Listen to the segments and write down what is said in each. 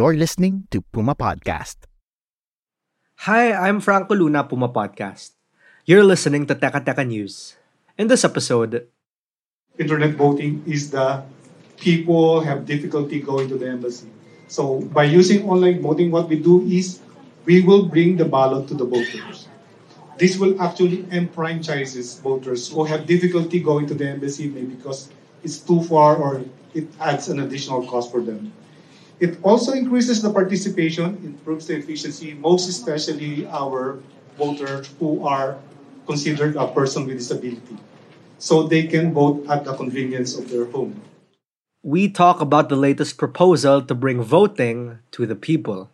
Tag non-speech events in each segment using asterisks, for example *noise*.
You're listening to Puma Podcast. Hi, I'm Franco Luna, Puma Podcast. You're listening to Teka Teka News. In this episode, internet voting is the people have difficulty going to the embassy. So by using online voting, what we do is we will bring the ballot to the voters. This will actually enfranchise voters who have difficulty going to the embassy maybe because it's too far or it adds an additional cost for them. It also increases the participation, improves the efficiency, most especially our voters who are considered a person with disability. So they can vote at the convenience of their home. we talk about the latest proposal to bring voting to the people.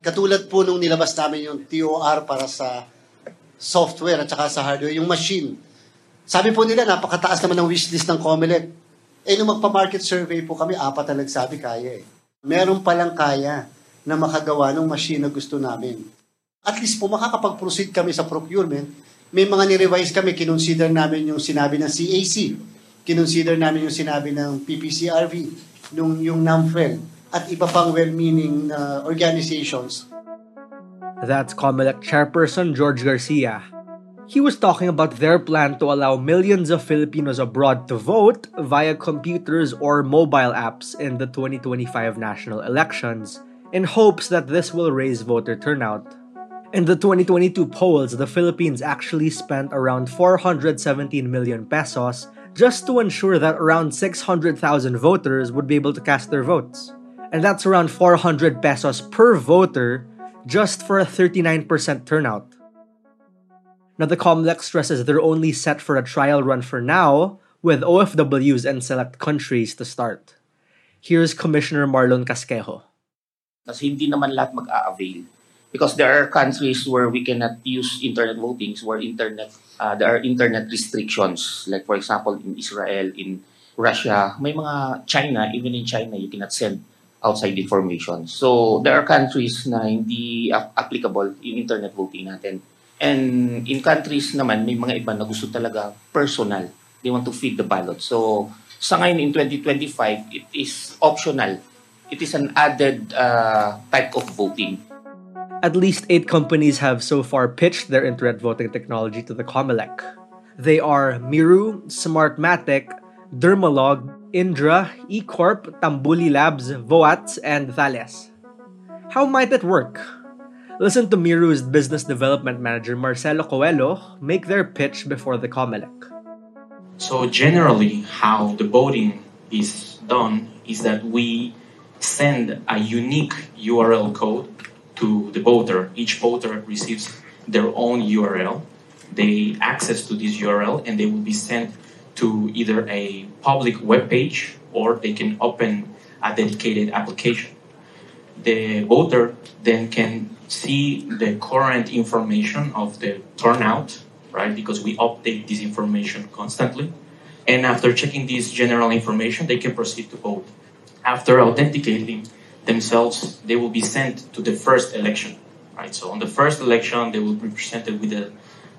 Katulad po nung nilabas namin yung TOR para sa software at saka sa hardware, yung machine. Sabi po nila, napakataas naman ng wishlist ng Comelec. Eh, nung magpa-market survey po kami, apat na nagsabi kaya eh. Meron palang kaya na makagawa ng machine na gusto namin. At least po makakapag-proceed kami sa procurement. May mga ni-revise kami, kinonsider namin yung sinabi ng CAC. Kinonsider namin yung sinabi ng PPCRV, nung, yung NAMFEL, at iba pang well-meaning na organizations. That's COMELEC Chairperson George Garcia. He was talking about their plan to allow millions of Filipinos abroad to vote via computers or mobile apps in the 2025 national elections in hopes that this will raise voter turnout. In the 2022 polls, the Philippines actually spent around 417 million pesos just to ensure that around 600,000 voters would be able to cast their votes. And that's around 400 pesos per voter just for a 39% turnout. Now, the COMELEC stresses they're only set for a trial run for now, with OFWs and select countries to start. Here's Commissioner Marlon Casquejo. Kasi hindi naman lahat mag-a-avail. Because there are countries where we cannot use internet votings, where internet uh, there are internet restrictions. Like for example, in Israel, in Russia, may mga China, even in China, you cannot send outside information. So there are countries na hindi ap- applicable yung internet voting natin. And in countries naman, may mga iba na gusto talaga personal. They want to feed the ballot. So sa ngayon in 2025, it is optional. It is an added uh, type of voting. At least eight companies have so far pitched their internet voting technology to the COMELEC. They are Miru, Smartmatic, Dermalog, Indra, eCorp, Tambuli Labs, Voatz, and Thales. How might it work? Listen to Miru's business development manager Marcelo Coelho make their pitch before the COMELEC. So generally, how the voting is done is that we send a unique URL code to the voter. Each voter receives their own URL. They access to this URL and they will be sent to either a public web page or they can open a dedicated application. The voter then can see the current information of the turnout, right? Because we update this information constantly. And after checking this general information, they can proceed to vote. After authenticating themselves, they will be sent to the first election, right? So on the first election, they will be presented with a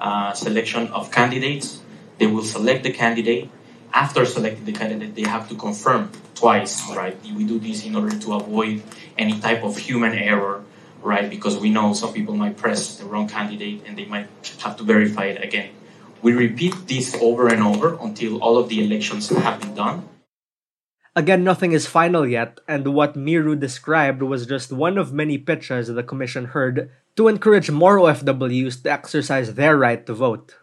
uh, selection of candidates. They will select the candidate. After selecting the candidate, they have to confirm twice, right? We do this in order to avoid any type of human error, right? Because we know some people might press the wrong candidate and they might have to verify it again. We repeat this over and over until all of the elections have been done. Again, nothing is final yet, and what Miru described was just one of many pitches the Commission heard to encourage more OFWs to exercise their right to vote.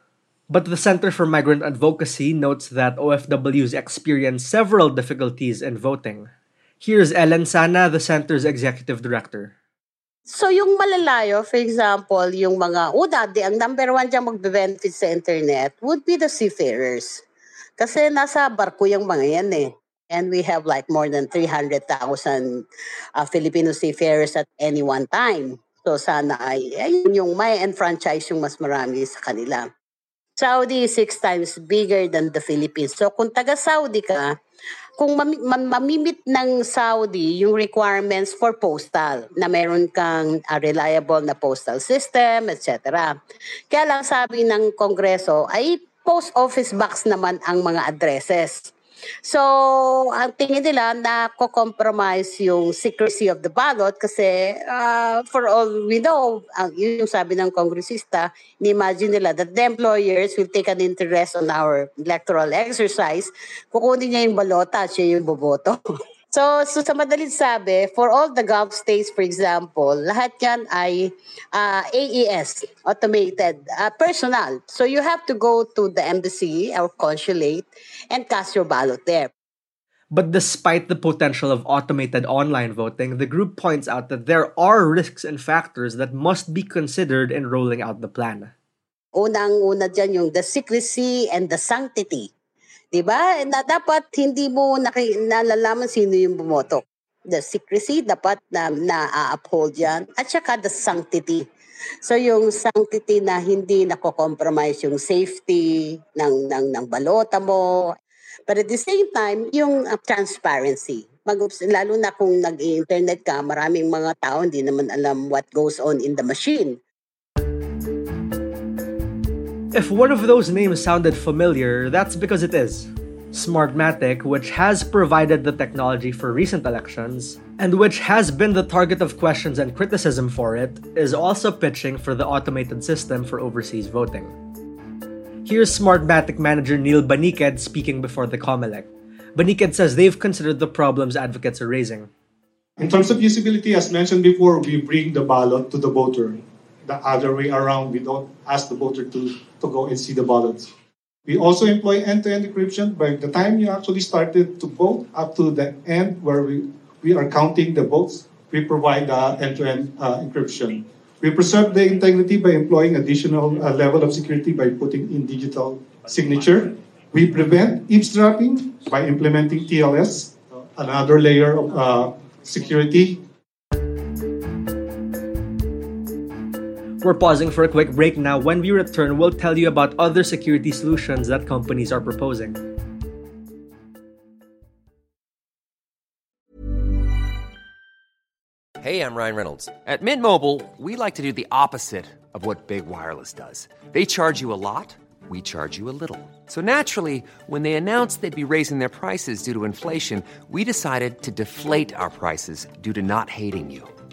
But the Center for Migrant Advocacy notes that OFWs experience several difficulties in voting. Here's Ellen Sana, the center's executive director. So yung malalayo, for example, yung mga, o dati, ang number one dyan magbe-benefit sa internet would be the seafarers. Kasi nasa barko yung mga yan eh. And we have like more than 300,000 uh, Filipino seafarers at any one time. So sana ay, ayun yung may enfranchise yung mas marami sa kanila. Saudi is six times bigger than the Philippines. So kung taga-Saudi ka, kung mami- mam- mamimit ng Saudi yung requirements for postal, na meron kang uh, reliable na postal system, etc. Kaya lang sabi ng Kongreso ay post office box naman ang mga addresses. So, ang tingin nila na compromise yung secrecy of the ballot kasi uh, for all we know, ang yun yung sabi ng kongresista, ni-imagine nila that the employers will take an interest on our electoral exercise. Kukunin niya yung balota at siya yung boboto. *laughs* So, so sa madaling sabi, for all the Gulf states, for example, lahat yan ay uh, AES, automated, uh, personal. So you have to go to the embassy or consulate and cast your ballot there. But despite the potential of automated online voting, the group points out that there are risks and factors that must be considered in rolling out the plan. Unang-una dyan yung the secrecy and the sanctity. 'Di ba? Na dapat hindi mo naki, nalalaman sino yung bumoto. The secrecy dapat na na-uphold yan. At saka the sanctity. So yung sanctity na hindi nako-compromise yung safety ng, ng, ng balota mo. But at the same time, yung uh, transparency. Mag, lalo na kung nag-internet ka, maraming mga tao hindi naman alam what goes on in the machine. If one of those names sounded familiar, that's because it is. Smartmatic, which has provided the technology for recent elections, and which has been the target of questions and criticism for it, is also pitching for the automated system for overseas voting. Here's Smartmatic manager Neil Banigued speaking before the Comelec. Banigued says they've considered the problems advocates are raising. In terms of usability, as mentioned before, we bring the ballot to the voter. The other way around, we don't ask the voter to, to go and see the ballots. We also employ end-to-end encryption. By the time you actually started to vote up to the end where we, we are counting the votes, we provide uh, end-to-end uh, encryption. We preserve the integrity by employing additional uh, level of security by putting in digital signature. We prevent eavesdropping by implementing TLS, another layer of uh, security We're pausing for a quick break now. When we return, we'll tell you about other security solutions that companies are proposing. Hey, I'm Ryan Reynolds. At Mint Mobile, we like to do the opposite of what Big Wireless does. They charge you a lot, we charge you a little. So naturally, when they announced they'd be raising their prices due to inflation, we decided to deflate our prices due to not hating you.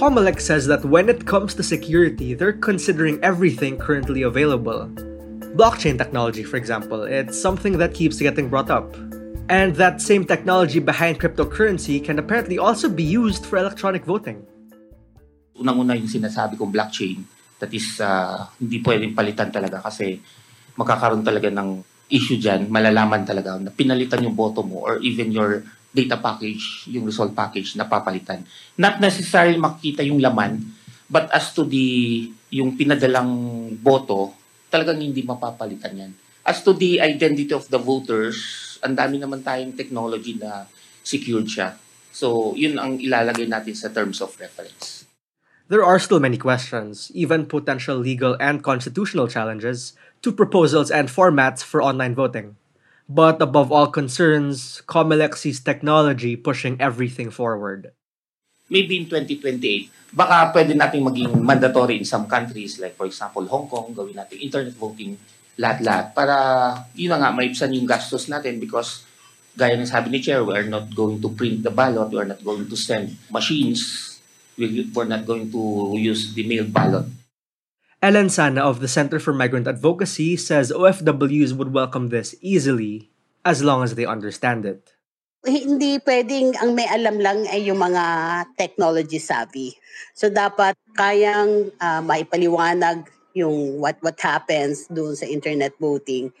Comelec says that when it comes to security, they're considering everything currently available. Blockchain technology, for example, it's something that keeps getting brought up. And that same technology behind cryptocurrency can apparently also be used for electronic voting. Unang-una yung sinasabi kong blockchain, that is, uh, hindi pwedeng palitan talaga kasi magkakaroon talaga ng issue dyan, malalaman talaga na pinalitan yung boto mo or even your data package, yung result package na papalitan. Not necessarily makita yung laman, but as to the yung pinadalang boto, talagang hindi mapapalitan yan. As to the identity of the voters, ang dami naman tayong technology na secured siya. So, yun ang ilalagay natin sa terms of reference. There are still many questions, even potential legal and constitutional challenges, to proposals and formats for online voting. But above all concerns, COMELEC sees technology pushing everything forward. Maybe in 2028, baka pwede nating maging mandatory in some countries, like for example, Hong Kong, gawin natin internet voting lahat-lahat para yun na nga, maibsan yung gastos natin because gaya ng sabi ni Chair, we are not going to print the ballot, we are not going to send machines, we, we're not going to use the mailed ballot. Ellen Sana of the Center for Migrant Advocacy says OFWs would welcome this easily as long as they understand it. Hindi pwedeng ang may alam lang ay yung mga technology savvy. So dapat kayang uh, maipaliwanag yung what what happens doon sa internet voting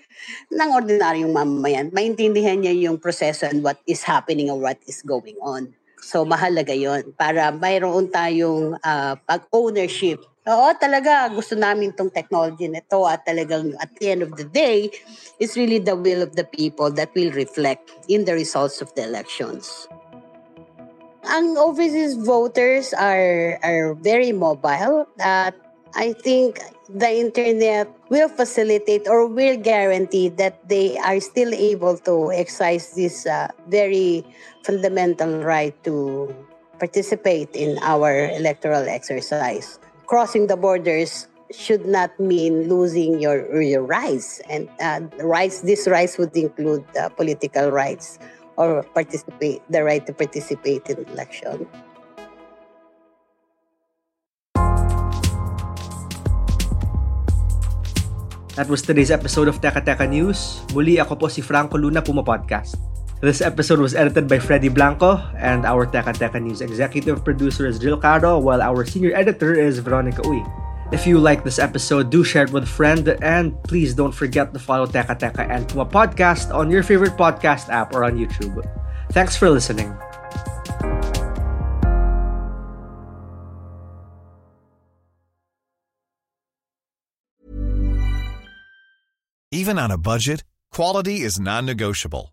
ng ordinaryong mamamayan. Maintindihan niya yung proseso and what is happening or what is going on. So mahalaga yon para mayroon tayong uh, pag-ownership Oo, talaga. Gusto namin tong technology na to at talagang at the end of the day, it's really the will of the people that will reflect in the results of the elections. Ang overseas voters are are very mobile at I think the internet will facilitate or will guarantee that they are still able to exercise this uh, very fundamental right to participate in our electoral exercise crossing the borders should not mean losing your your rights and uh, rights these rights would include uh, political rights or participate the right to participate in election That was today's episode of Teka Teka News. Muli ako po si Franco Luna Puma Podcast. This episode was edited by Freddy Blanco, and our Teka Teka News executive producer is Jill Caro, while our senior editor is Veronica Uy. If you like this episode, do share it with a friend, and please don't forget to follow Teka Teka and Puma Podcast on your favorite podcast app or on YouTube. Thanks for listening. Even on a budget, quality is non-negotiable.